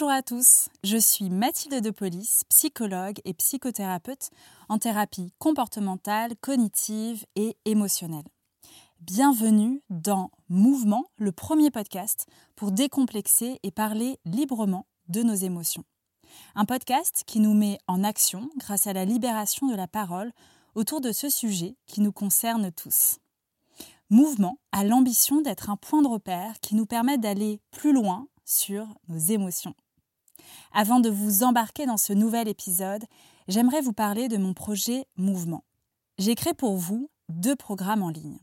Bonjour à tous, je suis Mathilde de psychologue et psychothérapeute en thérapie comportementale, cognitive et émotionnelle. Bienvenue dans Mouvement, le premier podcast pour décomplexer et parler librement de nos émotions. Un podcast qui nous met en action grâce à la libération de la parole autour de ce sujet qui nous concerne tous. Mouvement a l'ambition d'être un point de repère qui nous permet d'aller plus loin sur nos émotions. Avant de vous embarquer dans ce nouvel épisode, j'aimerais vous parler de mon projet Mouvement. J'ai créé pour vous deux programmes en ligne.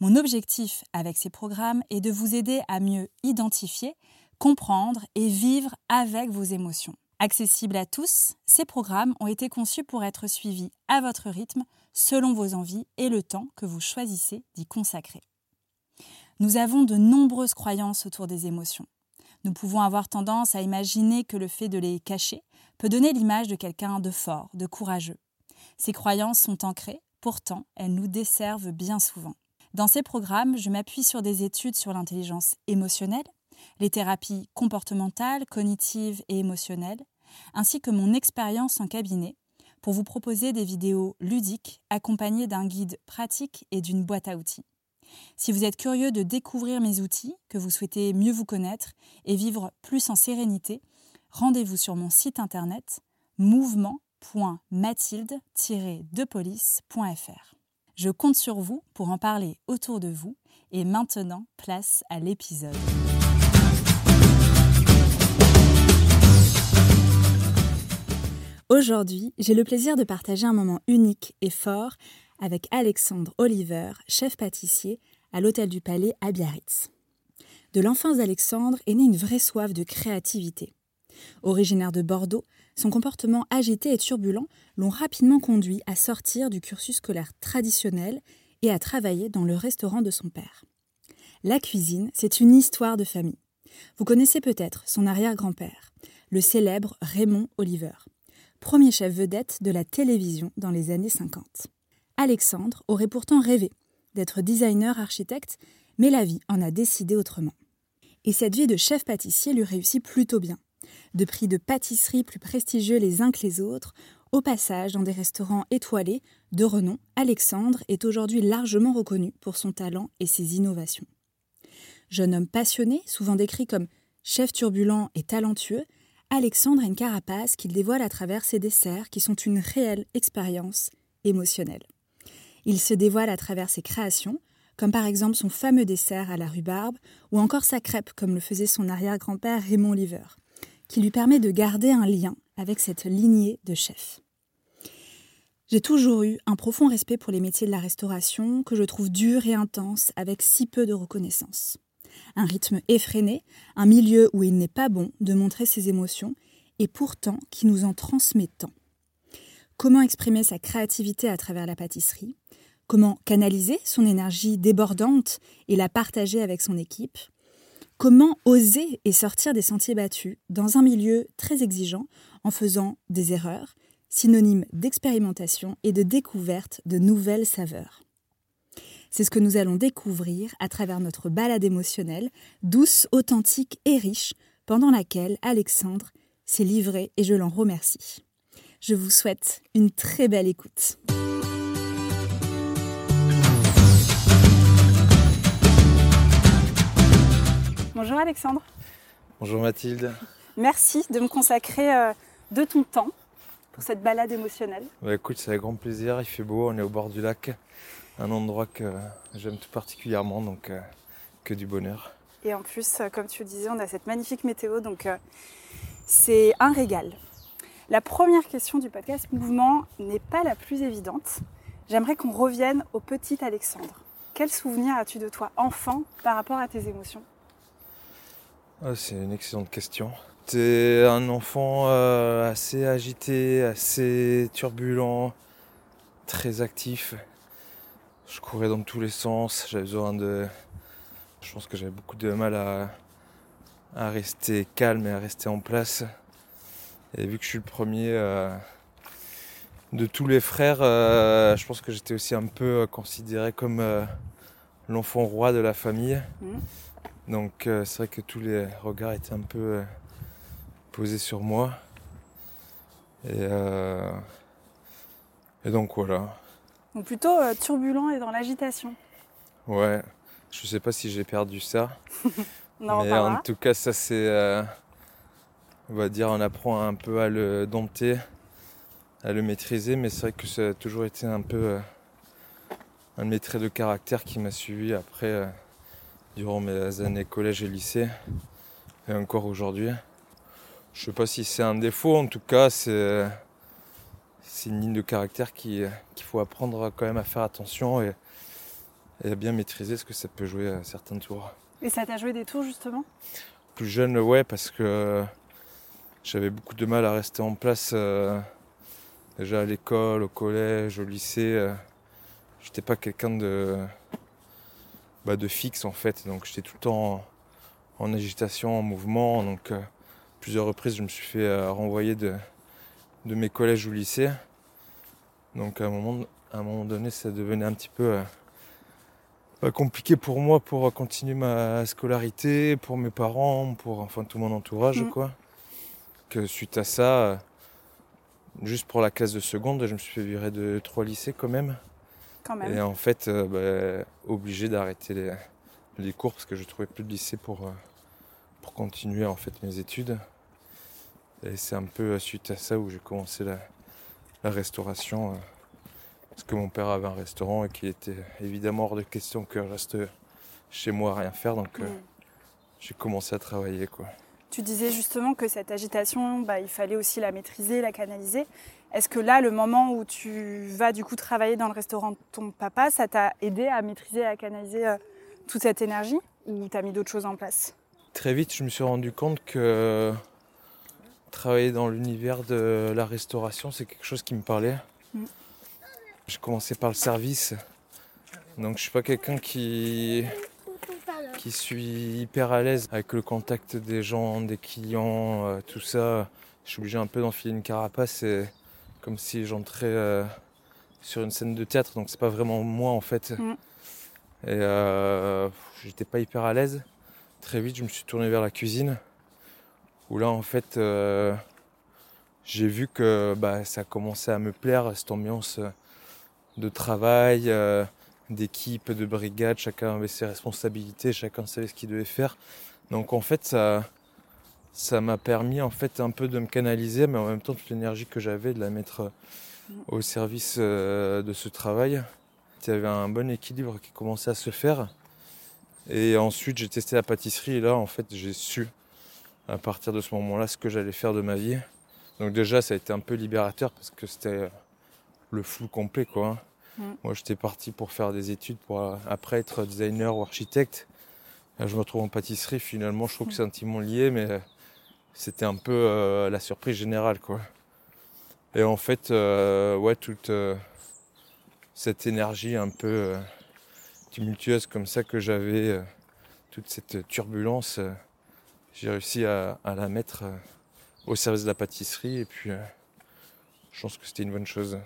Mon objectif avec ces programmes est de vous aider à mieux identifier, comprendre et vivre avec vos émotions. Accessibles à tous, ces programmes ont été conçus pour être suivis à votre rythme, selon vos envies et le temps que vous choisissez d'y consacrer. Nous avons de nombreuses croyances autour des émotions. Nous pouvons avoir tendance à imaginer que le fait de les cacher peut donner l'image de quelqu'un de fort, de courageux. Ces croyances sont ancrées, pourtant elles nous desservent bien souvent. Dans ces programmes, je m'appuie sur des études sur l'intelligence émotionnelle, les thérapies comportementales, cognitives et émotionnelles, ainsi que mon expérience en cabinet, pour vous proposer des vidéos ludiques accompagnées d'un guide pratique et d'une boîte à outils. Si vous êtes curieux de découvrir mes outils, que vous souhaitez mieux vous connaître et vivre plus en sérénité, rendez-vous sur mon site internet mouvement.mathilde-depolice.fr. Je compte sur vous pour en parler autour de vous et maintenant place à l'épisode. Aujourd'hui, j'ai le plaisir de partager un moment unique et fort avec Alexandre Oliver, chef pâtissier à l'Hôtel du Palais à Biarritz. De l'enfance d'Alexandre est née une vraie soif de créativité. Originaire de Bordeaux, son comportement agité et turbulent l'ont rapidement conduit à sortir du cursus scolaire traditionnel et à travailler dans le restaurant de son père. La cuisine, c'est une histoire de famille. Vous connaissez peut-être son arrière-grand-père, le célèbre Raymond Oliver premier chef vedette de la télévision dans les années 50. Alexandre aurait pourtant rêvé d'être designer architecte, mais la vie en a décidé autrement. Et cette vie de chef pâtissier lui réussit plutôt bien. De prix de pâtisserie plus prestigieux les uns que les autres, au passage dans des restaurants étoilés, de renom, Alexandre est aujourd'hui largement reconnu pour son talent et ses innovations. Jeune homme passionné, souvent décrit comme chef turbulent et talentueux, Alexandre a une carapace qu'il dévoile à travers ses desserts qui sont une réelle expérience émotionnelle. Il se dévoile à travers ses créations, comme par exemple son fameux dessert à la rhubarbe ou encore sa crêpe comme le faisait son arrière-grand-père Raymond Liver, qui lui permet de garder un lien avec cette lignée de chefs. J'ai toujours eu un profond respect pour les métiers de la restauration que je trouve durs et intenses avec si peu de reconnaissance un rythme effréné, un milieu où il n'est pas bon de montrer ses émotions, et pourtant qui nous en transmet tant. Comment exprimer sa créativité à travers la pâtisserie? Comment canaliser son énergie débordante et la partager avec son équipe? Comment oser et sortir des sentiers battus dans un milieu très exigeant en faisant des erreurs, synonymes d'expérimentation et de découverte de nouvelles saveurs? C'est ce que nous allons découvrir à travers notre balade émotionnelle, douce, authentique et riche, pendant laquelle Alexandre s'est livré et je l'en remercie. Je vous souhaite une très belle écoute. Bonjour Alexandre. Bonjour Mathilde. Merci de me consacrer euh, de ton temps pour cette balade émotionnelle. Bah écoute, c'est avec grand plaisir, il fait beau, on est au bord du lac un endroit que j'aime tout particulièrement, donc euh, que du bonheur. Et en plus, euh, comme tu le disais, on a cette magnifique météo, donc euh, c'est un régal. La première question du podcast Mouvement n'est pas la plus évidente. J'aimerais qu'on revienne au petit Alexandre. Quel souvenir as-tu de toi enfant par rapport à tes émotions? Ah, C'est une excellente question. T'es un enfant assez agité, assez turbulent, très actif. Je courais dans tous les sens, j'avais besoin de. Je pense que j'avais beaucoup de mal à, rester calme et à rester en place. Et vu que je suis le premier euh, de tous les frères, euh, je pense que j'étais aussi un peu considéré comme euh, l'enfant roi de la famille. Mmh. Donc c'est vrai que tous les regards étaient un peu posé sur moi. Et, euh, et donc voilà. Donc plutôt euh, turbulent et dans l'agitation. Ouais, je sais pas si j'ai perdu ça. Non, mais en tout cas, ça c'est. euh, on va dire, on apprend un peu à le dompter, à le maîtriser, mais c'est vrai que ça a toujours été un peu euh, un de mes traits de caractère qui m'a suivi après, euh, durant mes années collège et lycée, et encore aujourd'hui. Je sais pas si c'est un défaut, en tout cas, c'est. C'est une ligne de caractère qui- qu'il faut apprendre quand même à faire attention et, et à bien maîtriser ce que ça peut jouer à certains tours. Et ça t'a joué des tours justement? Plus jeune, ouais, parce que j'avais beaucoup de mal à rester en place. euh, déjà à l'école, au collège, au lycée. euh, j'étais pas quelqu'un de, bah, de fixe en fait. Donc j'étais tout le temps en, en agitation, en mouvement. Donc euh, plusieurs reprises, je me suis fait euh, renvoyer de, de mes collèges ou lycées. Donc à un moment, à un moment donné, ça devenait un petit peu euh, compliqué pour moi pour continuer ma scolarité, pour mes parents, pour enfin tout mon entourage Mm. quoi. Que suite à ça, juste pour la classe de seconde, je me suis fait virer de trois lycées quand même. Quand même. Et en fait, euh, bah, obligé d'arrêter les, les cours parce que je trouvais plus de lycée pour, euh, pour continuer en fait mes études. Et c'est un peu euh, suite à ça où j'ai commencé la, la restauration. euh, parce que mon père avait un restaurant et qu'il était évidemment hors de question que je reste chez moi à rien faire. Donc euh, j'ai commencé à travailler quoi. Tu disais justement que cette agitation, bah, il fallait aussi la maîtriser, la canaliser. Est-ce que là, le moment où tu vas du coup travailler dans le restaurant de ton papa, ça t'a aidé à maîtriser, à canaliser euh, toute cette énergie ou t'as mis d'autres choses en place? Très vite, je me suis rendu compte que travailler dans l'univers de la restauration, c'est quelque chose qui me parlait. Mm. J'ai commencé par le service. Donc je suis pas quelqu'un qui, qui suis hyper à l'aise avec le contact des gens, des clients, euh, tout ça. Je suis obligé un peu d'enfiler une carapace. Comme si j'entrais euh, sur une scène de théâtre. Donc c'est pas vraiment moi en fait. Mm. Et euh, j'étais pas hyper à l'aise. Très vite, je me suis tourné vers la cuisine. Où là, en fait, euh, j'ai vu que bah, ça commençait à me plaire, cette ambiance de travail, d'équipe, de brigade. Chacun avait ses responsabilités, chacun savait ce qu'il devait faire. Donc, en fait, ça ça m'a permis en fait un peu de me canaliser, mais en même temps, toute l'énergie que j'avais, de la mettre euh, au service euh, de ce travail. Il y avait un bon équilibre qui commençait à se faire. Et ensuite, j'ai testé la pâtisserie et là, en fait, j'ai su à partir de ce moment-là ce que j'allais faire de ma vie. Donc déjà, ça a été un peu libérateur parce que c'était le flou complet, quoi. Mm. Moi, j'étais parti pour faire des études pour euh, après être designer ou architecte. Là, je me retrouve en pâtisserie. Finalement, je trouve que c'est intimement lié, mais euh, c'était un peu euh, la surprise générale, quoi. Et en fait, euh, ouais, toute euh, cette énergie un peu tumultueuse comme ça que j'avais, toute cette turbulence, j'ai réussi à, la mettre au service de la pâtisserie et puis je pense que c'était une bonne chose.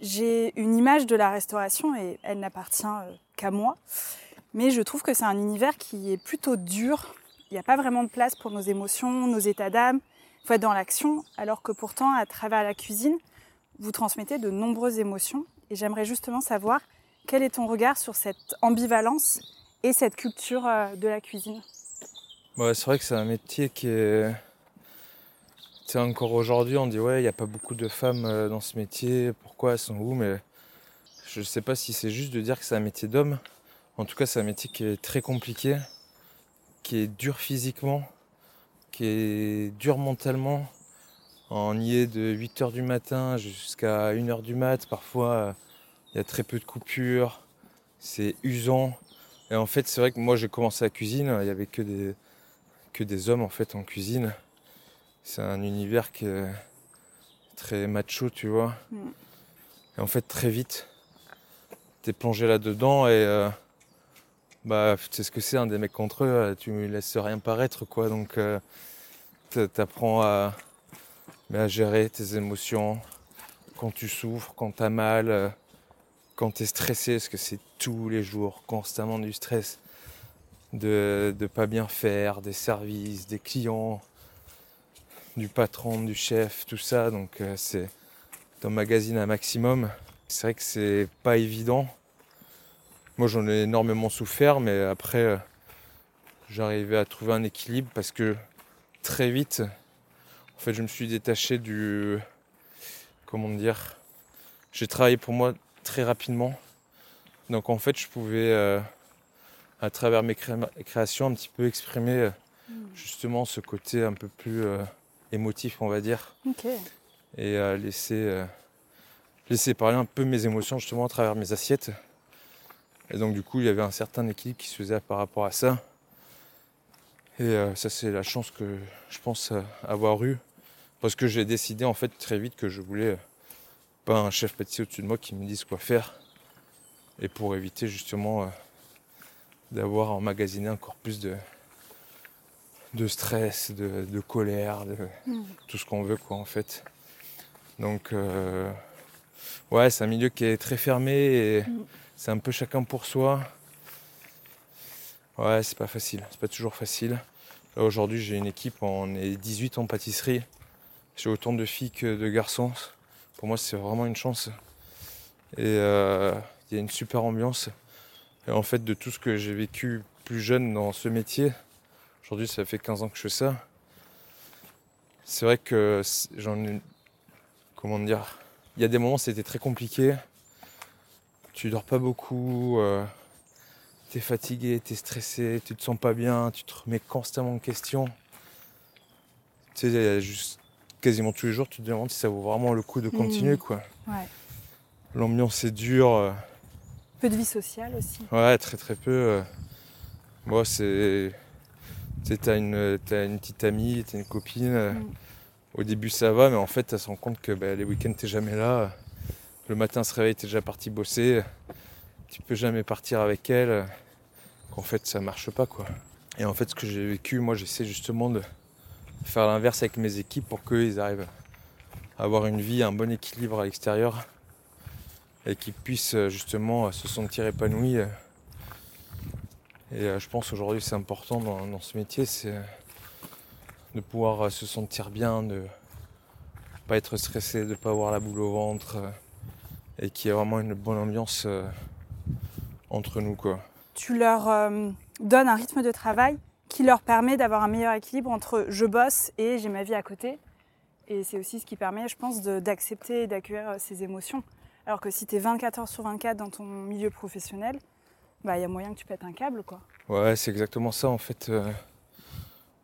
J'ai une image de la restauration et elle n'appartient qu'à moi. Mais je trouve que c'est un univers qui est plutôt dur. Il n'y a pas vraiment de place pour nos émotions, nos états d'âme. Il faut être dans l'action, alors que pourtant, à travers la cuisine, vous transmettez de nombreuses émotions. Et j'aimerais justement savoir quel est ton regard sur cette ambivalence et cette culture euh, de la cuisine? C'est vrai que c'est un métier qui est. Encore aujourd'hui, on dit ouais, il n'y a pas beaucoup de femmes euh, dans ce métier, pourquoi elles sont où? Mais je ne sais pas si c'est juste de dire que c'est un métier d'homme. En tout cas, c'est un métier qui est très compliqué, qui est dur physiquement, qui est dur mentalement. On y est de 8h du matin jusqu'à 1h du mat. Parfois, il y a très peu de coupures, c'est usant. Et en fait, c'est vrai que moi, j'ai commencé la cuisine, il n'y avait que des, que des hommes en fait en cuisine. C'est un univers qui est très macho, tu vois. Mm. Et en fait, très vite, t'es plongé là-dedans et euh, bah, tu sais ce que c'est, un des mecs contre eux, euh, tu laisses rien paraître, quoi. Donc, euh, t'a- t'apprends à, à gérer tes émotions quand tu souffres, quand t'as mal, euh, quand t'es stressé, parce que c'est tous les jours, constamment du stress de, de pas bien faire, des services, des clients, du patron, du chef, tout ça. Donc euh, c'est magazine un maximum. C'est vrai que c'est pas évident. Moi j'en ai énormément souffert, mais après euh, j'arrivais à trouver un équilibre parce que très vite, en fait je me suis détaché du. Comment dire J'ai travaillé pour moi très rapidement. Donc en fait je pouvais euh, à travers mes créations un petit peu exprimer hmm. justement ce côté un peu plus émotif on va dire. Et laisser laisser parler un peu mes émotions justement à travers mes assiettes. Et donc du coup il y avait un certain équilibre qui se faisait par rapport à ça. Et euh, ça c'est la chance que je pense euh, avoir eue. Parce que j'ai décidé en fait très vite que je voulais euh, pas un chef pâtissier au-dessus de moi qui me dise quoi faire. Et pour éviter justement d'avoir emmagasiné encore plus de, de stress, de, colère, de hmm. tout ce qu'on veut quoi en fait. Donc Ouais, c'est un milieu qui est très fermé et mm. C'est un peu chacun pour soi. Ouais, c'est pas facile, c'est pas toujours facile. Là aujourd'hui, j'ai une équipe, on est 18 en pâtisserie. J'ai autant de filles que de garçons. Pour moi, c'est vraiment une chance. Et euh, il y a une super ambiance. Et en fait, de tout ce que j'ai vécu plus jeune dans ce métier, aujourd'hui, ça fait 15 ans que je fais ça. C'est vrai que j'en ai. Comment dire il y a des moments c'était très compliqué. Tu dors pas beaucoup, euh, tu es fatigué, tu es stressé, tu te sens pas bien, tu te remets constamment en question. Tu sais, juste quasiment tous les jours, tu te demandes si ça vaut vraiment le coup de continuer mmh. quoi. L'ambiance est dure. Euh. Peu de vie sociale aussi. Ouais, très très peu. Moi, c'est. Tu sais, t'as une, as une petite amie, t'as une copine. Mmh. Au début ça va, mais en fait elle se rend compte que bah, les week-ends t'es jamais là. Le matin se réveille, t'es déjà parti bosser. Tu peux jamais partir avec elle. Qu'en fait ça marche pas quoi. Et en fait ce que j'ai vécu, moi j'essaie justement de faire l'inverse avec mes équipes pour qu'ils arrivent à avoir une vie, un bon équilibre à l'extérieur et qu'ils puissent justement se sentir épanouis. Et euh, je pense aujourd'hui c'est important dans, ce métier, c'est de pouvoir euh, se sentir bien, de pas être stressé, de pas avoir la boule au ventre euh, et qu'il y ait vraiment une bonne ambiance euh, entre nous quoi. Tu leur donnes un rythme de travail qui leur permet d'avoir un meilleur équilibre entre je bosse et j'ai ma vie à côté. Et c'est aussi ce qui permet, je pense, d'accepter et d'accueillir ces émotions. Alors que si tu es 24 heures sur 24 dans ton milieu professionnel, bah, il y a moyen que tu pètes un câble. quoi. Ouais, c'est exactement ça en fait.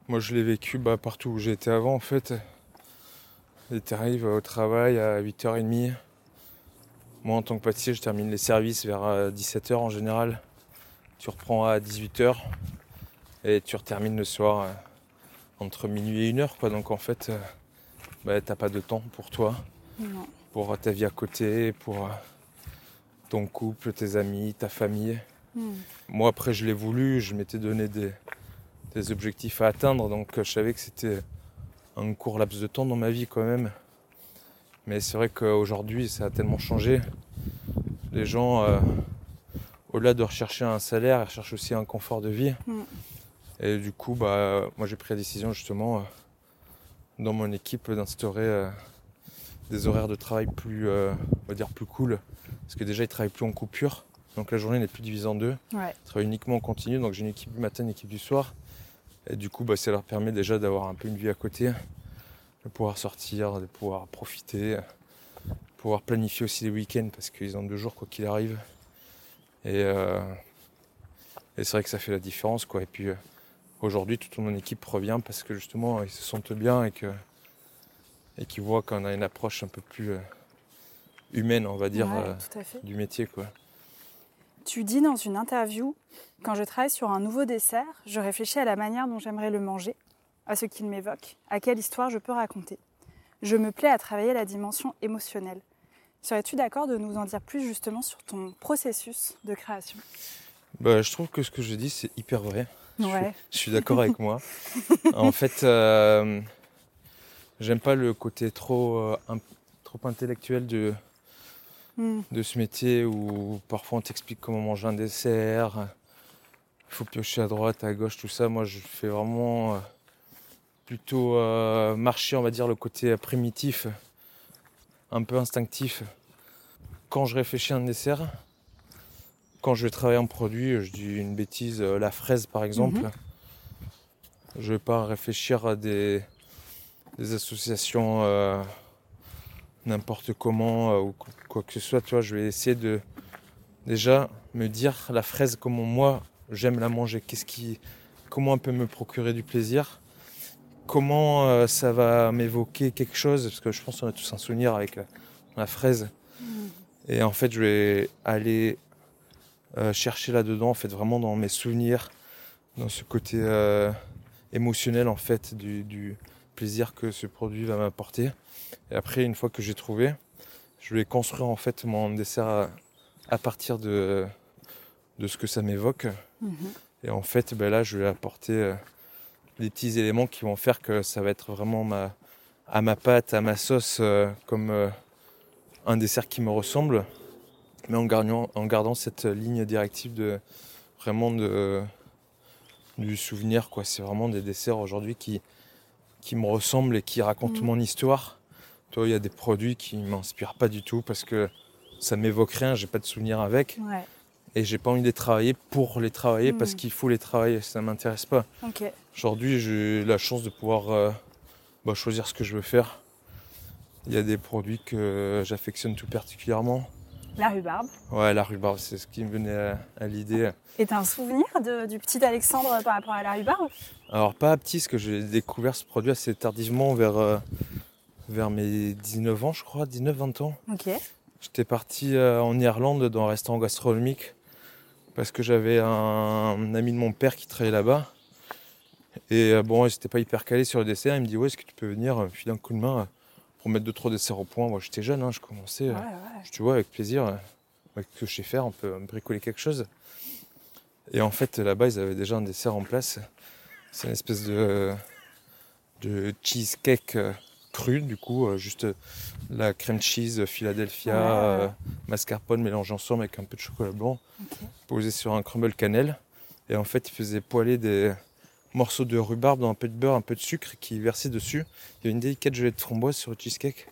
Moi, je l'ai vécu bah, partout où j'étais avant, en fait. Et tu arrives au travail à 8h30. Moi, en tant que pâtissier, je termine les services vers 17h euh, en général. Tu reprends à 18h et tu termines le soir euh, entre minuit et 1h. Quoi. Donc, en fait, euh, bah, t'as pas de temps pour toi, pour ta vie à côté, pour ton couple, tes amis, ta famille. Hmm. Moi, après, je l'ai voulu, je m'étais donné des, des objectifs à atteindre. Donc je savais que c'était un court laps de temps dans ma vie quand même. Mais c'est vrai qu'aujourd'hui ça a tellement changé. Les gens, euh, au-delà de rechercher un salaire, ils recherchent aussi un confort de vie. Mm. Et du coup, bah, moi j'ai pris la décision justement euh, dans mon équipe d'instaurer des horaires de travail plus, on va dire plus cool. Parce que déjà ils travaillent plus en coupure. Donc la journée n'est plus divisée en deux. Ils travaillent uniquement en continu. Donc j'ai une équipe du matin, une équipe du soir. Et du coup, bah, ça leur permet déjà d'avoir un peu une vie à côté, de pouvoir sortir, de pouvoir profiter, de pouvoir planifier aussi les week-ends parce qu'ils ont deux jours quoi qu'il arrive. Et, euh, et c'est vrai que ça fait la différence quoi. Et puis euh, aujourd'hui, toute mon équipe revient parce que justement, ils se sentent bien et que et qu'ils voient qu'on a une approche un peu plus euh, humaine, on va dire, du métier quoi. Tu dis dans une interview, quand je travaille sur un nouveau dessert, je réfléchis à la manière dont j'aimerais le manger, à ce qu'il m'évoque, à quelle histoire je peux raconter. Je me plais à travailler la dimension émotionnelle. Serais-tu d'accord de nous en dire plus justement sur ton processus de création? Bah, Je trouve que ce que je dis, c'est hyper vrai. Ouais. Je, suis d'accord avec moi. en fait, euh, j'aime pas le côté trop, euh, trop intellectuel de, Hmm. de ce métier où parfois on t'explique comment manger un dessert, il faut piocher à droite, à gauche, tout ça. Moi, je fais vraiment euh, plutôt euh, marcher, on va dire, le côté primitif, un peu instinctif. Quand je réfléchis à un dessert, quand je vais travailler un produit, je dis une bêtise, euh, la fraise par exemple, Mhm. je vais pas réfléchir à des, des associations euh, n'importe comment euh, ou qu- quoi que ce soit. Tu vois, je vais essayer de déjà me dire la fraise comment moi j'aime la manger, qu'est-ce qui, comment elle peut me procurer du plaisir, comment euh, ça va m'évoquer quelque chose, parce que je pense qu'on a tous un souvenir avec la, la fraise. Et en fait, je vais aller euh, chercher là-dedans, en fait, vraiment dans mes souvenirs, dans ce côté euh, émotionnel, en fait, du, du plaisir que ce produit va m'apporter. Et après, une fois que j'ai trouvé, je vais construire, en fait, mon dessert à, à partir de, de ce que ça m'évoque. Mhm. Et en fait, ben là, je vais apporter euh, des petits éléments qui vont faire que ça va être vraiment ma, à ma pâte, à ma sauce, euh, comme euh, un dessert qui me ressemble, mais en gardant, en gardant cette ligne directive de vraiment de, du souvenir. quoi. C'est vraiment des desserts aujourd'hui qui, qui me ressemblent et qui racontent Mhm. mon histoire. Toi, il y a des produits qui m'inspirent pas du tout parce que ça m'évoque rien, j'ai pas de souvenir avec Ouais, et j'ai pas envie de les travailler pour les travailler parce Mm. qu'il faut les travailler, ça m'intéresse pas. Aujourd'hui, j'ai la chance de pouvoir euh, bah, choisir ce que je veux faire. Il y a des produits que j'affectionne tout particulièrement. La rhubarbe. Ouais, la rhubarbe, c'est ce qui me venait à, à l'idée. Et t'as un souvenir de- du petit Alexandre par rapport à la rhubarbe? Alors, pas à petit, parce que j'ai découvert ce produit assez tardivement, vers, euh, vers mes 19 ans, je crois, 19-20 ans. Ok. J'étais parti euh, en Irlande dans un restaurant gastronomique parce que j'avais un, ami de mon père qui travaillait là-bas. Et euh, bon, j'étais pas hyper calé sur le dessert. Il me dit Ouais, est-ce que tu peux venir euh, me filer un coup de main euh, pour mettre deux trois desserts au point? Moi, j'étais jeune, hein, je commençais. euh, Ouais, ouais. je- tu vois, avec plaisir, euh, avec ce que je sais faire, on peut bricoler quelque chose. Et en fait, là-bas, ils avaient déjà un dessert en place. C'est une espèce de, de cheesecake euh, cru, du coup, euh, juste euh, la crème cheese Philadelphia, euh, mascarpone mélangé ensemble avec un peu de chocolat blanc, posé sur un crumble cannelle. Et en fait, ils faisaient poêler des morceaux de rhubarbe dans un peu de beurre, un peu de sucre qui versait dessus. Il y avait une délicate gelée de framboise sur le cheesecake.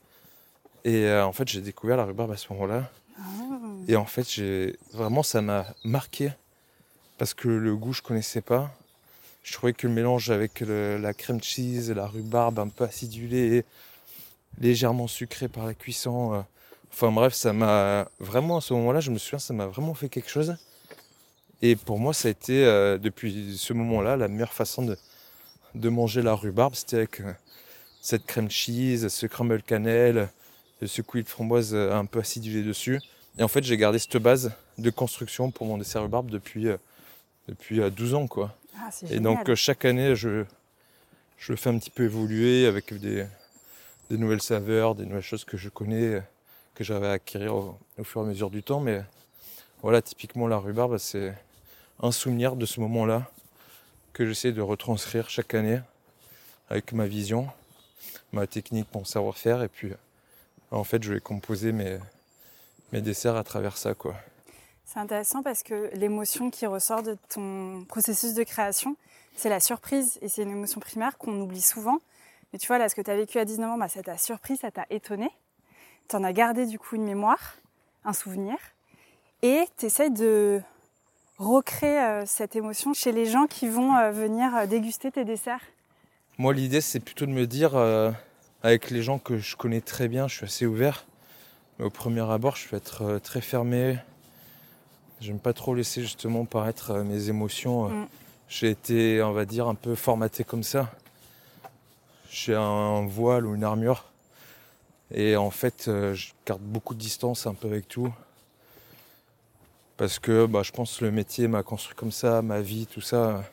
Et euh, en fait, j'ai découvert la rhubarbe à ce moment-là. Ah. Et en fait, j'ai vraiment ça m'a marqué parce que le goût je connaissais pas. Je trouvais que le mélange avec la crème cheese, la rhubarbe un peu acidulée, légèrement sucrée par la cuisson. euh, enfin bref, ça m'a vraiment à ce moment-là, je me souviens, ça m'a vraiment fait quelque chose. Et pour moi, ça a été euh, depuis ce moment-là la meilleure façon de, manger la rhubarbe, c'était avec euh, cette crème cheese, ce crumble cannelle, ce coulis de framboise un peu acidulé dessus. Et en fait, j'ai gardé cette base de construction pour mon dessert rhubarbe depuis, depuis euh, 12 ans. Quoi. Ah, Et génial. donc, chaque année, je, je le fais un petit peu évoluer avec des, des nouvelles saveurs, des nouvelles choses que je connais, que j'avais à acquérir au, au fur et à mesure du temps. Mais voilà, typiquement, la rhubarbe, c'est un souvenir de ce moment-là que j'essaie de retranscrire chaque année avec ma vision, ma technique, mon savoir-faire. Et puis, en fait, je vais composer mes, mes desserts à travers ça. quoi. C'est intéressant parce que l'émotion qui ressort de ton processus de création, c'est la surprise. Et c'est une émotion primaire qu'on oublie souvent. Mais tu vois, là, ce que tu as vécu à 19 ans, bah, ça t'a surpris, ça t'a étonné. Tu en as gardé du coup une mémoire, un souvenir. Et tu essayes de recréer euh, cette émotion chez les gens qui vont euh, venir euh, déguster tes desserts. Moi, l'idée, c'est plutôt de me dire, avec les gens que je connais très bien, je suis assez ouvert. Mais au premier abord, je vais être très fermé. J'aime pas trop laisser justement paraître euh, mes émotions. Mm. J'ai été, on va dire, un peu formaté comme ça. J'ai un voile ou une armure. Et en fait, euh, je garde beaucoup de distance un peu avec tout. Parce que bah, je pense que le métier m'a construit comme ça, ma vie, tout ça.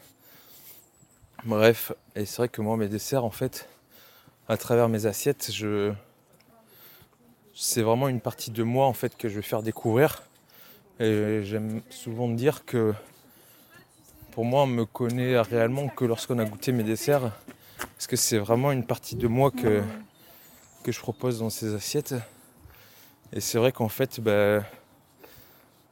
Bref, et c'est vrai que moi, mes desserts, en fait, à travers mes assiettes, je... c'est vraiment une partie de moi, en fait, que je vais faire découvrir. J'aime souvent dire que pour moi, on me connaît réellement que lorsqu'on a goûté mes desserts. Parce que c'est vraiment une partie de moi que, que je propose dans ces assiettes. Et c'est vrai qu'en fait, ben,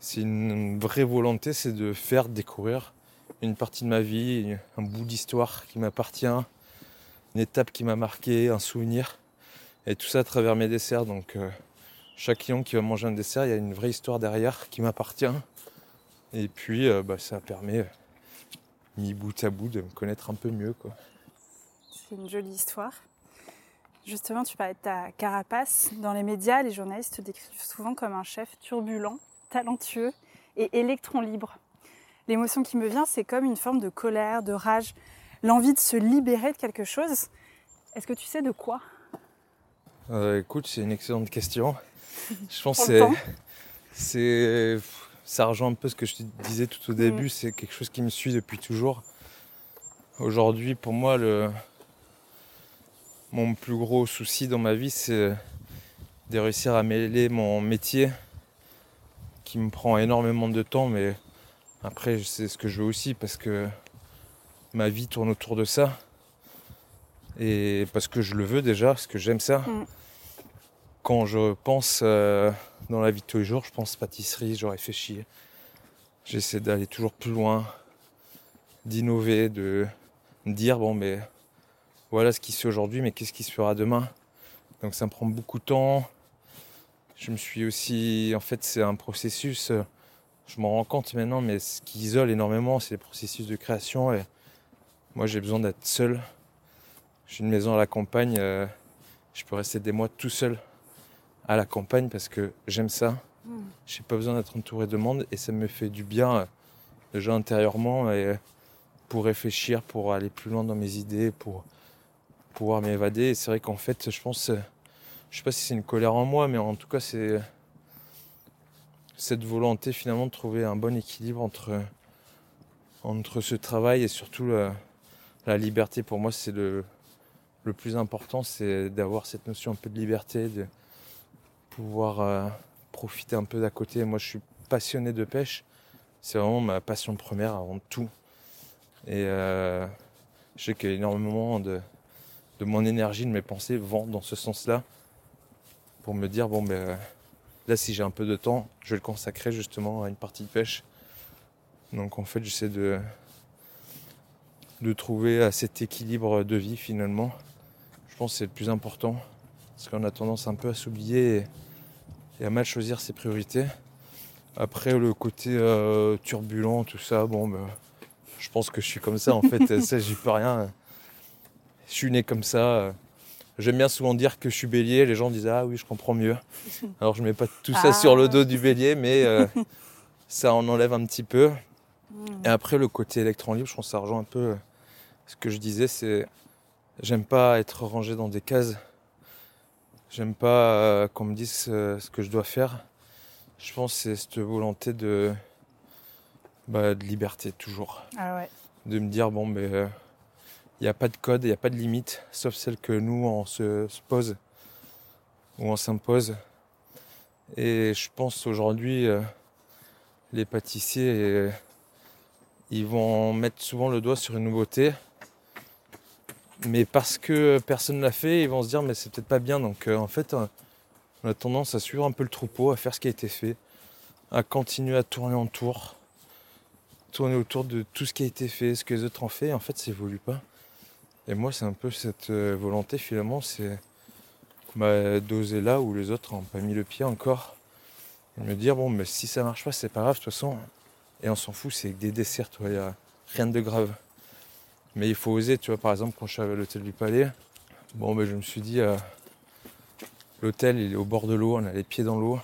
c'est une vraie volonté, c'est de faire découvrir une partie de ma vie, un bout d'histoire qui m'appartient, une étape qui m'a marqué, un souvenir. Et tout ça à travers mes desserts. Donc euh, chaque client qui va manger un dessert, il y a une vraie histoire derrière qui m'appartient. Et puis euh, bah, ça permet, mis bout à bout, de me connaître un peu mieux. C'est une jolie histoire. Justement, tu parlais de ta carapace. Dans les médias, les journalistes te décrivent souvent comme un chef turbulent, talentueux et électron libre. L'émotion qui me vient, c'est comme une forme de colère, de rage, l'envie de se libérer de quelque chose. Est-ce que tu sais de quoi? Euh, Écoute, c'est une excellente question. Je pense que c'est, ça rejoint un peu ce que je te disais tout au début. Mm. C'est quelque chose qui me suit depuis toujours. Aujourd'hui, pour moi, le, mon plus gros souci dans ma vie, c'est de réussir à mêler mon métier qui me prend énormément de temps, mais après, c'est ce que je veux aussi parce que ma vie tourne autour de ça. Et parce que je le veux déjà, parce que j'aime ça. Mm. Quand je pense euh, dans la vie de tous les jours, je pense pâtisserie, je réfléchis. J'essaie d'aller toujours plus loin, d'innover, de me dire bon, mais voilà ce qui se fait aujourd'hui, mais qu'est-ce qui se fera demain? Donc ça me prend beaucoup de temps. Je me suis aussi, en fait, c'est un processus. Je m'en rends compte maintenant, mais ce qui isole énormément, c'est les processus de création. Et moi, j'ai besoin d'être seul. J'ai une maison à la campagne. Euh, je peux rester des mois tout seul à la campagne parce que j'aime ça. Hmm. J'ai pas besoin d'être entouré de monde et ça me fait du bien euh, déjà intérieurement et pour réfléchir, pour aller plus loin dans mes idées, pour pouvoir m'évader. Et c'est vrai qu'en fait, je pense, euh, je sais pas si c'est une colère en moi, mais en tout cas, c'est cette volonté finalement de trouver un bon équilibre entre, entre ce travail et surtout le, la liberté pour moi c'est le, le plus important, c'est d'avoir cette notion un peu de liberté, de pouvoir euh, profiter un peu d'à côté. Moi je suis passionné de pêche, c'est vraiment ma passion première avant tout. Et euh, je sais qu'énormément de, de mon énergie, de mes pensées vont dans ce sens-là pour me dire bon ben là si j'ai un peu de temps, je vais le consacrer justement à une partie de pêche. Donc en fait j'essaie de de trouver cet équilibre de vie finalement. Je pense que c'est le plus important. Parce qu'on a tendance un peu à s'oublier et, à mal choisir ses priorités. Après le côté euh, turbulent, tout ça, bon ben, je pense que je suis comme ça en fait, ça j'y peux rien. Je suis né comme ça. J'aime bien souvent dire que je suis bélier, les gens disent Ah oui je comprends mieux. Alors je mets pas tout ça sur le dos du bélier, mais euh, ça en enlève un petit peu. Hmm. Et après le côté électron libre, je pense que ça rejoint un peu ce que je disais, c'est j'aime pas être rangé dans des cases. J'aime pas euh, qu'on me dise ce que je dois faire. Je pense que c'est cette volonté de, bah, de liberté toujours. Ah ouais. De me dire bon mais il euh, n'y a pas de code, il n'y a pas de limite, sauf celle que nous on se, pose ou on s'impose. Et je pense aujourd'hui euh, les pâtissiers ils vont mettre souvent le doigt sur une nouveauté mais parce que personne ne l'a fait, ils vont se dire mais c'est peut-être pas bien. Donc euh, en fait, euh, on a tendance à suivre un peu le troupeau, à faire ce qui a été fait, à continuer à tourner en tour, tourner autour de tout ce qui a été fait, ce que les autres ont fait. En fait, ça évolue pas. Et moi, c'est un peu cette euh, volonté finalement, c'est bah, d'oser là où les autres n'ont pas mis le pied encore. Et me dire bon, mais si ça marche pas, c'est pas grave de toute façon. Et on s'en fout, c'est des desserts, il n'y a rien de grave. Mais il faut oser, tu vois, par exemple, quand je suis à l'hôtel du Palais, bon, ben, je me suis dit, euh, l'hôtel, il est au bord de l'eau, on a les pieds dans l'eau.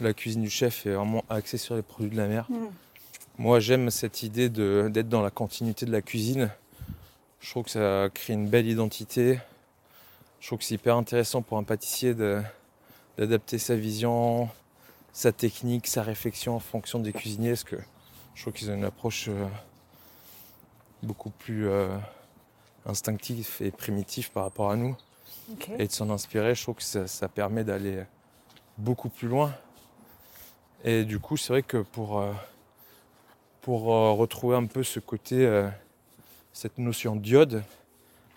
La cuisine du chef est vraiment axée sur les produits de la mer. Mm. Moi, j'aime cette idée d'être dans la continuité de la cuisine. Je trouve que ça crée une belle identité. Je trouve que c'est hyper intéressant pour un pâtissier d'adapter sa vision, sa technique, sa réflexion en fonction des cuisiniers. Parce que je trouve qu'ils ont une approche euh, beaucoup plus euh, instinctif et primitif par rapport à nous. Et de s'en inspirer, je trouve que ça, permet d'aller beaucoup plus loin. Et du coup, c'est vrai que pour, euh, pour euh, retrouver un peu ce côté, cette notion d'iode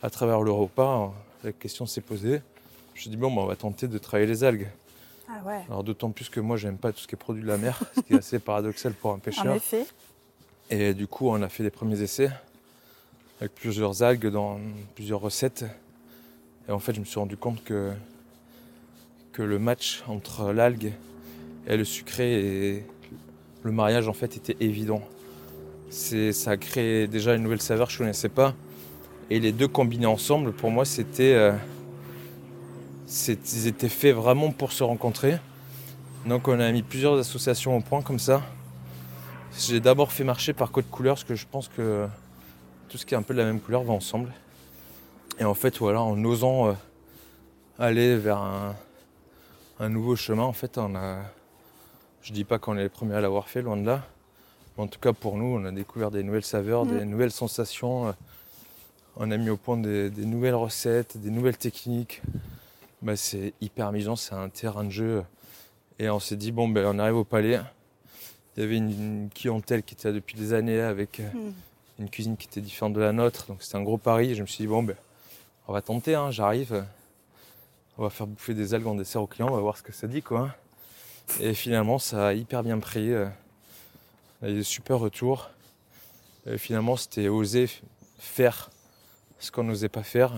à travers le repas, la question s'est posée. Je me suis dit, bon, bah, on va tenter de travailler les algues. Ah ouais. Alors d'autant plus que moi, j'aime pas tout ce qui est produit de la mer, ce qui est assez paradoxal pour un pêcheur. En effet. Et du coup, on a fait les premiers essais avec plusieurs algues dans plusieurs recettes. Et en fait, je me suis rendu compte que, que le match entre l'algue et le sucré et le mariage en fait était évident. Ça a créé déjà une nouvelle saveur que je ne connaissais pas. Et les deux combinés ensemble, pour moi, c'était, euh, ils étaient faits vraiment pour se rencontrer. Donc on a mis plusieurs associations au point comme ça. J'ai d'abord fait marcher par code couleur parce que je pense que tout ce qui est un peu de la même couleur va ensemble. Et en fait, voilà, en osant euh, aller vers un, un, nouveau chemin, en fait, on a. Je dis pas qu'on est les premiers à l'avoir fait, loin de là. Mais en tout cas, pour nous, on a découvert des nouvelles saveurs, des mm. nouvelles sensations. Euh, on a mis au point des, nouvelles recettes, des nouvelles techniques. Bah, c'est hyper amusant, c'est un terrain de jeu. Et on s'est dit, bon, ben, on arrive au palais. Il y avait une, clientèle qui était là depuis des années avec euh, mm. Une cuisine qui était différente de la nôtre. Donc c'était un gros pari. Je me suis dit, bon, ben, on va tenter, hein, j'arrive. On va faire bouffer des algues en dessert aux clients, on va voir ce que ça dit quoi. Et finalement ça a hyper bien pris. Euh, on a eu des super retours. Et finalement c'était oser faire ce qu'on n'osait pas faire.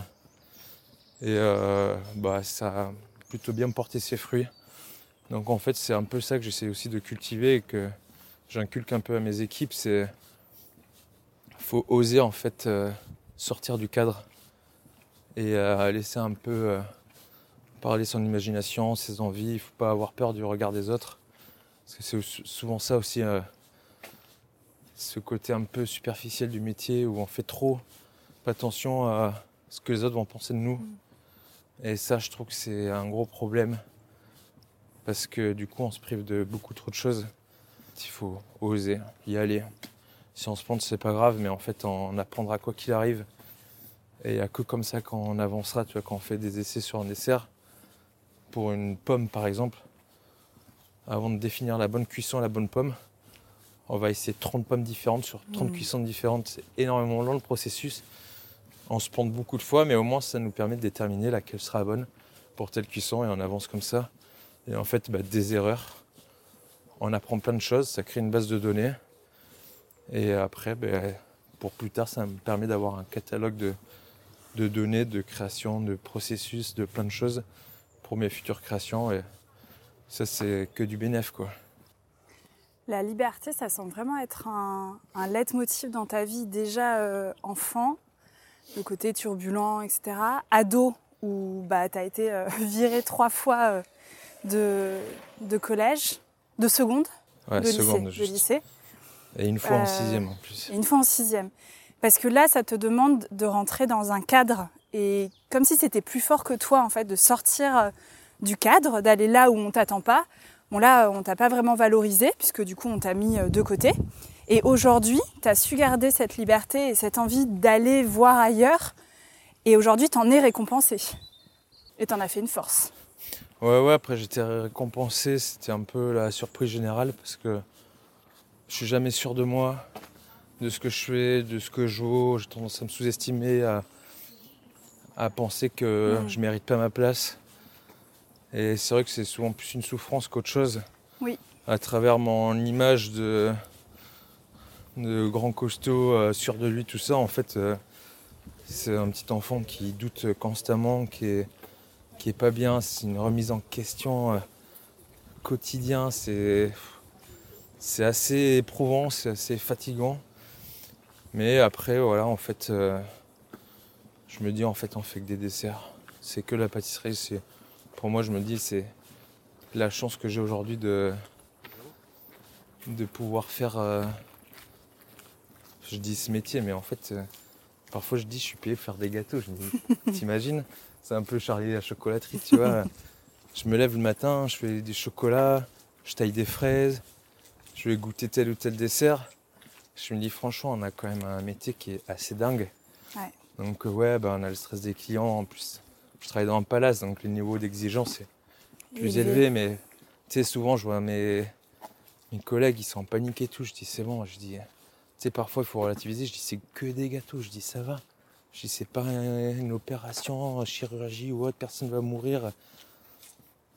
Et euh, bah, ça a plutôt bien porté ses fruits. Donc en fait c'est un peu ça que j'essaie aussi de cultiver et que j'inculque un peu à mes équipes, c'est faut oser en fait euh, sortir du cadre et à laisser un peu euh, parler son imagination, ses envies. Il ne faut pas avoir peur du regard des autres. Parce que c'est souvent ça aussi, euh, ce côté un peu superficiel du métier où on fait trop pas attention à ce que les autres vont penser de nous. Mm. Et ça, je trouve que c'est un gros problème. Parce que du coup, on se prive de beaucoup trop de choses. Il faut oser y aller. Si on se plante, c'est pas grave, mais en fait, on apprendra quoi qu'il arrive. Et il n'y a que comme ça qu'on avancera, tu vois, quand on fait des essais sur un dessert. Pour une pomme par exemple, avant de définir la bonne cuisson la bonne pomme, on va essayer 30 pommes différentes sur 30 mmh. cuissons différentes. C'est énormément long le processus. On se plante beaucoup de fois, mais au moins ça nous permet de déterminer laquelle sera la bonne pour telle cuisson et on avance comme ça. Et en fait, bah, des erreurs, on apprend plein de choses, ça crée une base de données. Et après, bah, pour plus tard, ça me permet d'avoir un catalogue de, de données, de création, de processus, de plein de choses pour mes futures créations. Et ça, c'est que du bénéf, quoi. La liberté, ça semble vraiment être un, un leitmotiv dans ta vie déjà euh, enfant, le côté turbulent, etc. Ado, où bah, tu as été euh, viré trois fois euh, de, collège, de seconde, de, lycée, Et une fois en sixième en plus. Et une fois en sixième. Parce que là, ça te demande de rentrer dans un cadre et comme si c'était plus fort que toi, en fait, de sortir euh, du cadre, d'aller là où on t'attend pas. Bon, là, on t'a pas vraiment valorisé puisque du coup, on t'a mis euh, de côté. Et aujourd'hui, tu as su garder cette liberté et cette envie d'aller voir ailleurs. Et aujourd'hui, tu en es récompensé. Et tu en as fait une force. Ouais, ouais, après j'étais récompensé. C'était un peu la surprise générale parce que je suis jamais sûr de moi de ce que je fais, de ce que je vaux. J'ai tendance à me sous-estimer, à, penser que je mm. je mérite pas ma place. Et c'est vrai que c'est souvent plus une souffrance qu'autre chose. Oui. À travers mon image de, de grand costaud, euh, sûr de lui, tout ça, en fait, euh, c'est un petit enfant qui doute constamment, qui est, qui est pas bien. C'est une remise en question euh, quotidien. C'est, c'est assez éprouvant, c'est assez fatigant. Mais après, voilà, en fait, euh, je me dis, en fait, on fait que des desserts. C'est que la pâtisserie. C'est, pour moi, je me dis, c'est la chance que j'ai aujourd'hui de, de pouvoir faire. Euh, je dis ce métier, mais en fait, euh, parfois je dis, je suis payé pour faire des gâteaux. Je dis, t'imagines? C'est un peu Charlie la chocolaterie, tu vois. Je me lève le matin, je fais des chocolats, je taille des fraises, je vais goûter tel ou tel dessert je me dis franchement, on a quand même un métier qui est assez dingue. Donc euh, ouais, bah, on a le stress des clients. En plus, je travaille dans un palace, donc le niveau d'exigence est plus élevé. Mais tu sais, souvent, je vois mes, mes collègues, ils sont en panique et tout. Je dis c'est bon. Je dis, tu sais, parfois, il faut relativiser. Je dis c'est que des gâteaux. Je dis ça va. Je dis c'est pas une opération, chirurgie ou autre. Personne va mourir.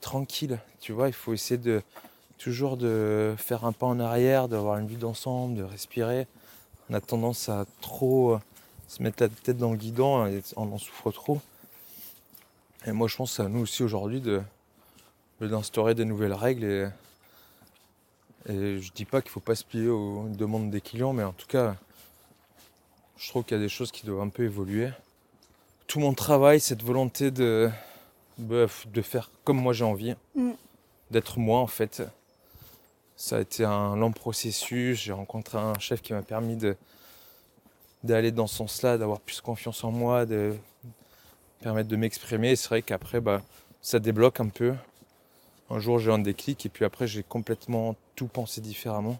Tranquille. Tu vois, il faut essayer de toujours de faire un pas en arrière, d'avoir une vue d'ensemble, de respirer. On a tendance à trop se mettre la tête dans le guidon et on en souffre trop. Et moi je pense à nous aussi aujourd'hui de d'instaurer des nouvelles règles et, et je dis pas qu'il faut pas se plier aux demandes des clients, mais en tout cas je trouve qu'il y a des choses qui doivent un peu évoluer. Tout mon travail, cette volonté de, de faire comme moi j'ai envie, Mm. d'être moi en fait. Ça a été un long processus. J'ai rencontré un chef qui m'a permis de d'aller dans ce sens-là, d'avoir plus confiance en moi, de permettre de m'exprimer. C'est vrai qu'après, bah, ça débloque un peu. Un jour, j'ai un déclic et puis après, j'ai complètement tout pensé différemment.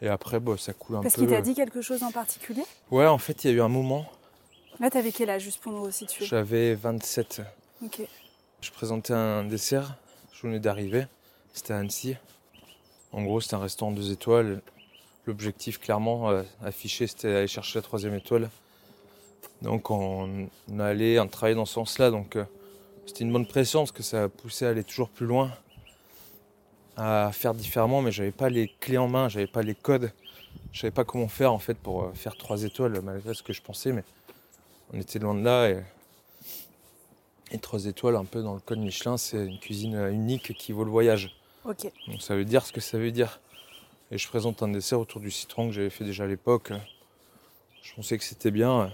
Et après, bah, ça coule un Parce peu. qu'il t'a dit quelque chose en particulier? Ouais, en fait, il y a eu un moment, Là, t'avais quel âge, juste pour nous resituer? J'avais 27. Ok. Je présentais un dessert, je venais d'arriver, c'était à Annecy. En gros, c'était un restaurant deux étoiles. L'objectif, clairement, euh, affiché, c'était aller chercher la troisième étoile. Donc, on, allait, on travaillait dans ce sens-là. Donc, euh, c'était une bonne pression parce que ça a poussé à aller toujours plus loin, à faire différemment. Mais j'avais pas les clés en main, j'avais pas les codes. Je savais pas comment faire en fait pour euh, faire trois étoiles, malgré ce que je pensais. Mais on était loin de là. Et, et trois étoiles, un peu dans le code Michelin, c'est une cuisine unique qui vaut le voyage. Ok. Donc ça veut dire ce que ça veut dire. Et je présente un dessert autour du citron que j'avais fait déjà à l'époque. Je pensais que c'était bien.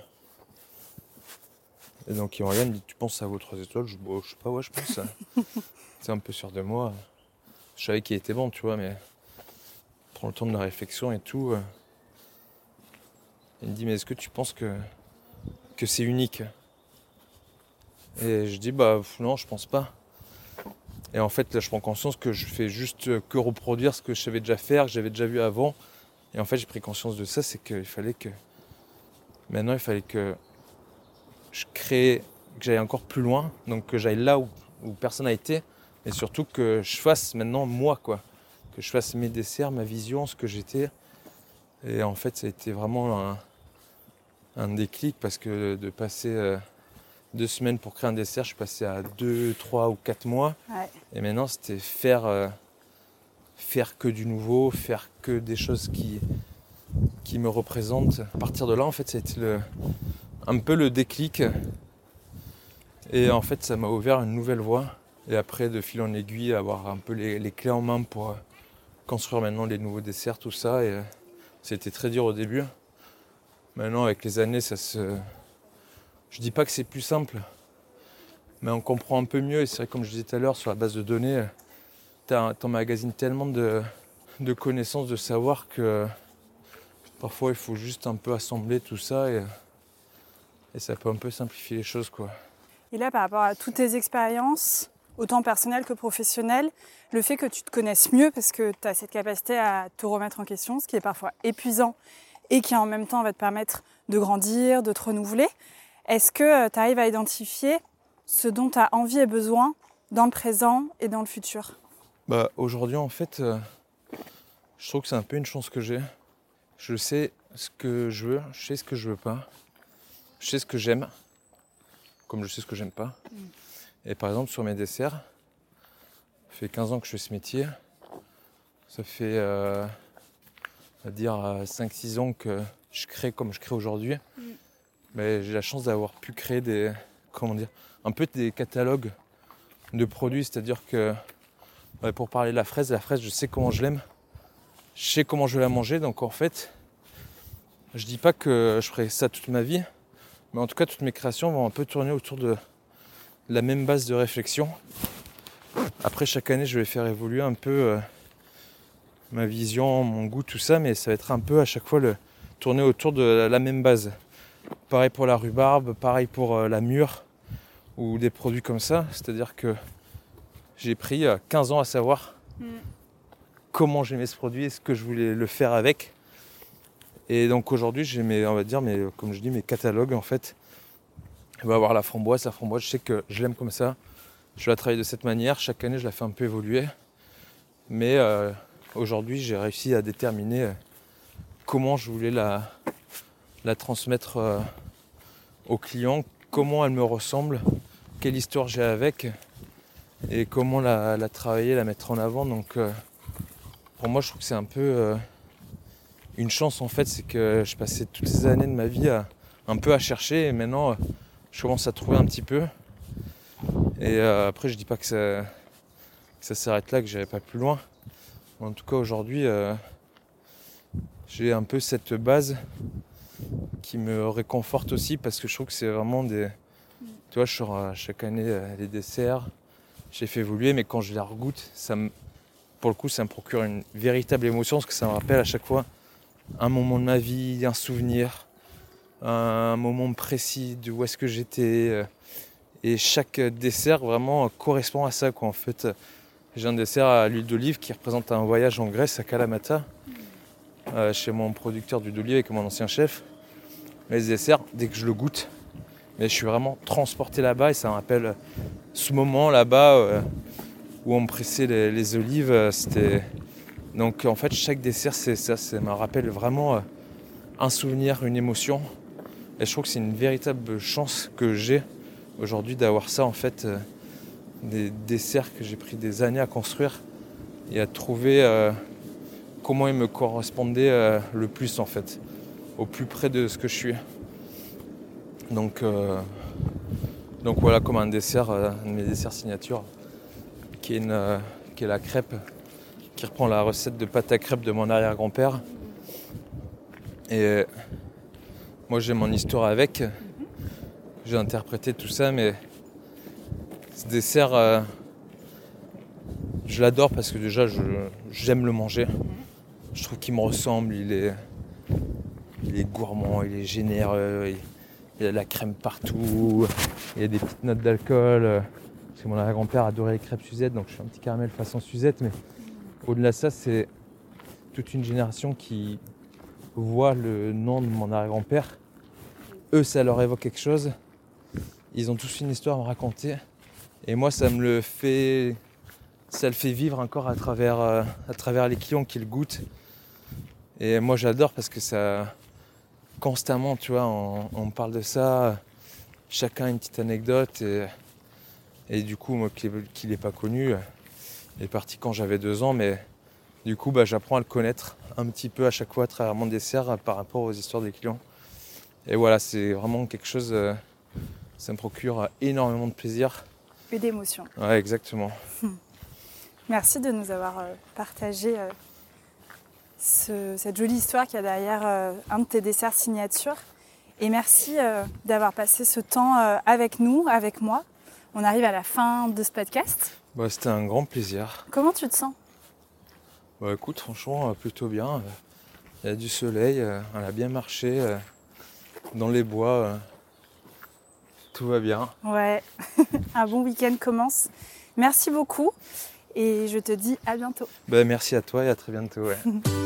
Et donc il me regarde, me dit Tu penses ça vaut 3 étoiles? Je Bon, je sais pas, ouais, je pense. C'est un peu sûr de moi. Je savais qu'il était bon, tu vois, mais prends le temps de la réflexion et tout. Il me dit Mais est-ce que tu penses que, que c'est unique? Et je dis Bah non, je pense pas. Et en fait, là, je prends conscience que je fais juste que reproduire ce que je savais déjà faire, que j'avais déjà vu avant. Et en fait, j'ai pris conscience de ça, c'est qu'il fallait que. Maintenant, il fallait que je crée, que j'aille encore plus loin, donc que j'aille là où, personne n'a été, et surtout que je fasse maintenant moi, quoi. Que je fasse mes desserts, ma vision, ce que j'étais. Et en fait, ça a été vraiment un, un déclic parce que de passer euh, deux semaines pour créer un dessert, je suis passé à deux, trois ou quatre mois. Ouais. Et maintenant, c'était faire, euh, faire que du nouveau, faire que des choses qui, qui me représentent. À partir de là, en fait, ça a été le, un peu le déclic. Et en fait, ça m'a ouvert une nouvelle voie. Et après, de fil en aiguille, avoir un peu les, les clés en main pour euh, construire maintenant les nouveaux desserts, tout ça. Et euh, c'était très dur au début. Maintenant, avec les années, ça se. Je dis pas que c'est plus simple, mais on comprend un peu mieux. Et c'est vrai, comme je disais tout à l'heure, sur la base de données, tu emmagasines tellement de, connaissances, de savoir que parfois il faut juste un peu assembler tout ça et, et ça peut un peu simplifier les choses. quoi. Et là, par rapport à toutes tes expériences, autant personnelles que professionnelles, le fait que tu te connaisses mieux, parce que tu as cette capacité à te remettre en question, ce qui est parfois épuisant et qui en même temps va te permettre de grandir, de te renouveler, est-ce que tu arrives à identifier ce dont tu as envie et besoin dans le présent et dans le futur? Bah, Aujourd'hui, en fait, euh, je trouve que c'est un peu une chance que j'ai. Je sais ce que je veux, je sais ce que je veux pas, je sais ce que j'aime, comme je sais ce que j'aime pas. Et par exemple, sur mes desserts, ça fait 15 ans que je fais ce métier. Ça fait, euh, on va dire, 5-6 ans que je crée comme je crée aujourd'hui. J'ai la chance d'avoir pu créer des, comment dire, un peu des catalogues de produits, c'est-à-dire que pour parler de la fraise, la fraise, je sais comment je l'aime. Je sais comment je vais la manger. Donc en fait, je dis pas que je ferai ça toute ma vie. Mais en tout cas, toutes mes créations vont un peu tourner autour de la même base de réflexion. Après, chaque année, je vais faire évoluer un peu euh, ma vision, mon goût, tout ça. Mais ça va être un peu à chaque fois le, tourner autour de la même base. Pareil pour la rhubarbe, pareil pour euh, la mûre ou des produits comme ça. C'est-à-dire que j'ai pris euh, 15 ans à savoir comment j'aimais ce produit et ce que je voulais le faire avec. Et donc aujourd'hui, j'ai mes, on va dire, mes, comme je dis, mes catalogues en fait. On va avoir la framboise. La framboise, je sais que je l'aime comme ça. Je la travaille de cette manière. Chaque année, je la fais un peu évoluer. Mais euh, aujourd'hui, j'ai réussi à déterminer euh, comment je voulais la, la transmettre euh, aux clients, comment elle me ressemble, quelle histoire j'ai avec et comment la, travailler, la mettre en avant. Donc euh, pour moi je trouve que c'est un peu euh, une chance en fait, c'est que je passais toutes ces années de ma vie à un peu à chercher et maintenant je commence à trouver un petit peu. Et euh, après je dis pas que ça, ça s'arrête là, que j'irai pas plus loin. En tout cas aujourd'hui j'ai un peu cette base qui me réconforte aussi parce que je trouve que c'est vraiment des. Tu vois, je sors chaque année les desserts, j'ai fait évoluer, mais quand je les regoute, ça pour le coup, ça me procure une véritable émotion parce que ça me rappelle à chaque fois un moment de ma vie, un souvenir, un moment précis de où est-ce que j'étais. Euh, et chaque dessert vraiment correspond à ça. Quoi. En fait, j'ai un dessert à l'huile d'olive qui représente un voyage en Grèce à Kalamata, euh, chez mon producteur d'huile d'olive avec mon ancien chef. Mais ce dessert, dès que je le goûte, mais je suis vraiment transporté là-bas et ça me rappelle ce moment là-bas euh, où on me pressait les, olives. C'était donc en fait chaque dessert c'est ça, ça me rappelle vraiment un souvenir, une émotion. Et je trouve que c'est une véritable chance que j'ai aujourd'hui d'avoir ça en fait, euh, des desserts que j'ai pris des années à construire et à trouver euh, comment ils me correspondaient euh, le plus en fait, au plus près de ce que je suis. Donc, donc voilà comme un dessert, un de mes desserts signature, qui est, une, qui est la crêpe, qui reprend la recette de pâte à crêpes de mon arrière-grand-père. Et moi j'ai mon histoire avec. J'ai interprété tout ça, mais ce dessert, euh, je l'adore parce que déjà j'aime le manger. Je trouve qu'il me ressemble, il est, il est gourmand, il est généreux, il, y a de la crème partout, il y a des petites notes d'alcool. Parce que mon arrière-grand-père adorait les crêpes Suzette, donc je suis un petit caramel façon Suzette, mais au-delà de ça, c'est toute une génération qui voit le nom de mon arrière-grand-père eux, ça leur évoque quelque chose. Ils ont tous une histoire à me raconter. Et moi, ça me le fait, ça le fait vivre encore à travers, euh, à travers les clients qui le goûtent. Et moi, j'adore parce que ça, constamment, tu vois, on, parle de ça. Chacun une petite anecdote. Et, et du coup, moi qui ne l'ai pas connu, il est parti quand j'avais deux ans, mais du coup, bah, j'apprends à le connaître un petit peu à chaque fois à travers mon dessert par rapport aux histoires des clients. Et voilà, c'est vraiment quelque chose, euh, ça me procure énormément de plaisir. Et d'émotion. Ouais, exactement. Merci de nous avoir euh, partagé euh, cette jolie histoire qu'il y a derrière un de tes desserts signature. Et merci d'avoir passé ce temps avec nous, avec moi. On arrive à la fin de ce podcast. Bah, C'était un grand plaisir. Comment tu te sens? Bah, Écoute, franchement, plutôt bien. Il y a du soleil, on a bien marché dans les bois. Euh, tout va bien. Ouais, un bon week-end commence. Merci beaucoup et je te dis à bientôt. Ben, merci à toi et à très bientôt.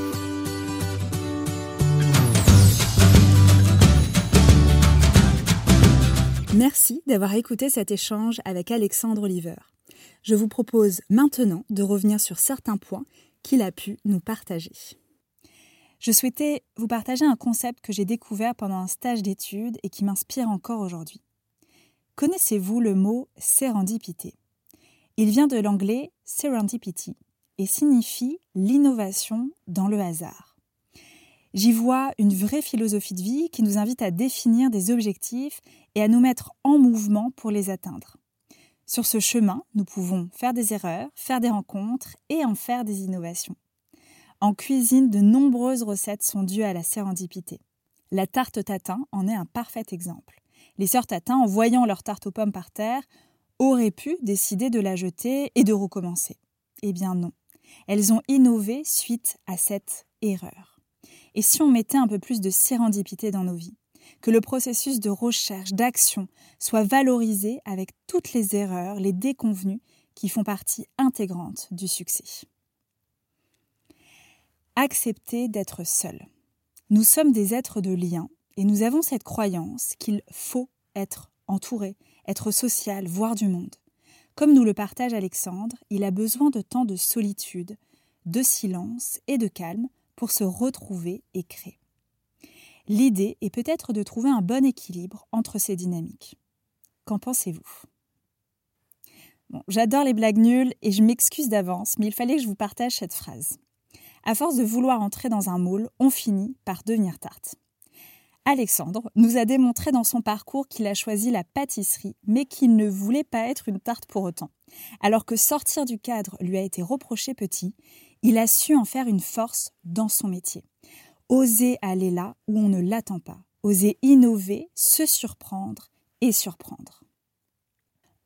Merci d'avoir écouté cet échange avec Alexandre Oliver. Je vous propose maintenant de revenir sur certains points qu'il a pu nous partager. Je souhaitais vous partager un concept que j'ai découvert pendant un stage d'études et qui m'inspire encore aujourd'hui. Connaissez-vous le mot sérendipité? Il vient de l'anglais serendipity et signifie l'innovation dans le hasard. J'y vois une vraie philosophie de vie qui nous invite à définir des objectifs et à nous mettre en mouvement pour les atteindre. Sur ce chemin, nous pouvons faire des erreurs, faire des rencontres et en faire des innovations. En cuisine, de nombreuses recettes sont dues à la sérendipité. La tarte tatin en est un parfait exemple. Les sœurs tatin, en voyant leur tarte aux pommes par terre, auraient pu décider de la jeter et de recommencer. Eh bien non. Elles ont innové suite à cette erreur. Et si on mettait un peu plus de sérendipité dans nos vies Que le processus de recherche, d'action soit valorisé avec toutes les erreurs, les déconvenues qui font partie intégrante du succès accepter d'être seul. Nous sommes des êtres de lien et nous avons cette croyance qu'il faut être entouré, être social, voir du monde. Comme nous le partage Alexandre, il a besoin de temps de solitude, de silence et de calme pour se retrouver et créer. L'idée est peut-être de trouver un bon équilibre entre ces dynamiques. Qu'en pensez-vous? J'adore les blagues nulles et je m'excuse d'avance, mais il fallait que je vous partage cette phrase. À force de vouloir entrer dans un moule, on finit par devenir tarte. Alexandre nous a démontré dans son parcours qu'il a choisi la pâtisserie, mais qu'il ne voulait pas être une tarte pour autant. Alors que sortir du cadre lui a été reproché petit, il a su en faire une force dans son métier. Oser aller là où on ne l'attend pas, oser innover, se surprendre et surprendre.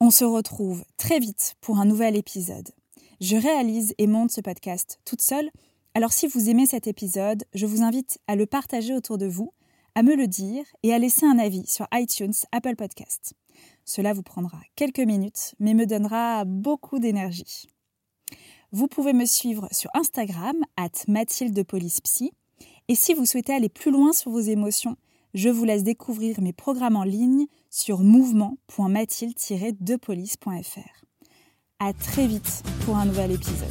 On se retrouve très vite pour un nouvel épisode. Je réalise et monte ce podcast toute seule, alors si vous aimez cet épisode, je vous invite à le partager autour de vous, à me le dire et à laisser un avis sur iTunes, Apple Podcast. Cela vous prendra quelques minutes, mais me donnera beaucoup d'énergie. Vous pouvez me suivre sur Instagram, at Mathilde Et si vous souhaitez aller plus loin sur vos émotions, je vous laisse découvrir mes programmes en ligne sur mouvement.mathilde-depolice.fr. À très vite pour un nouvel épisode.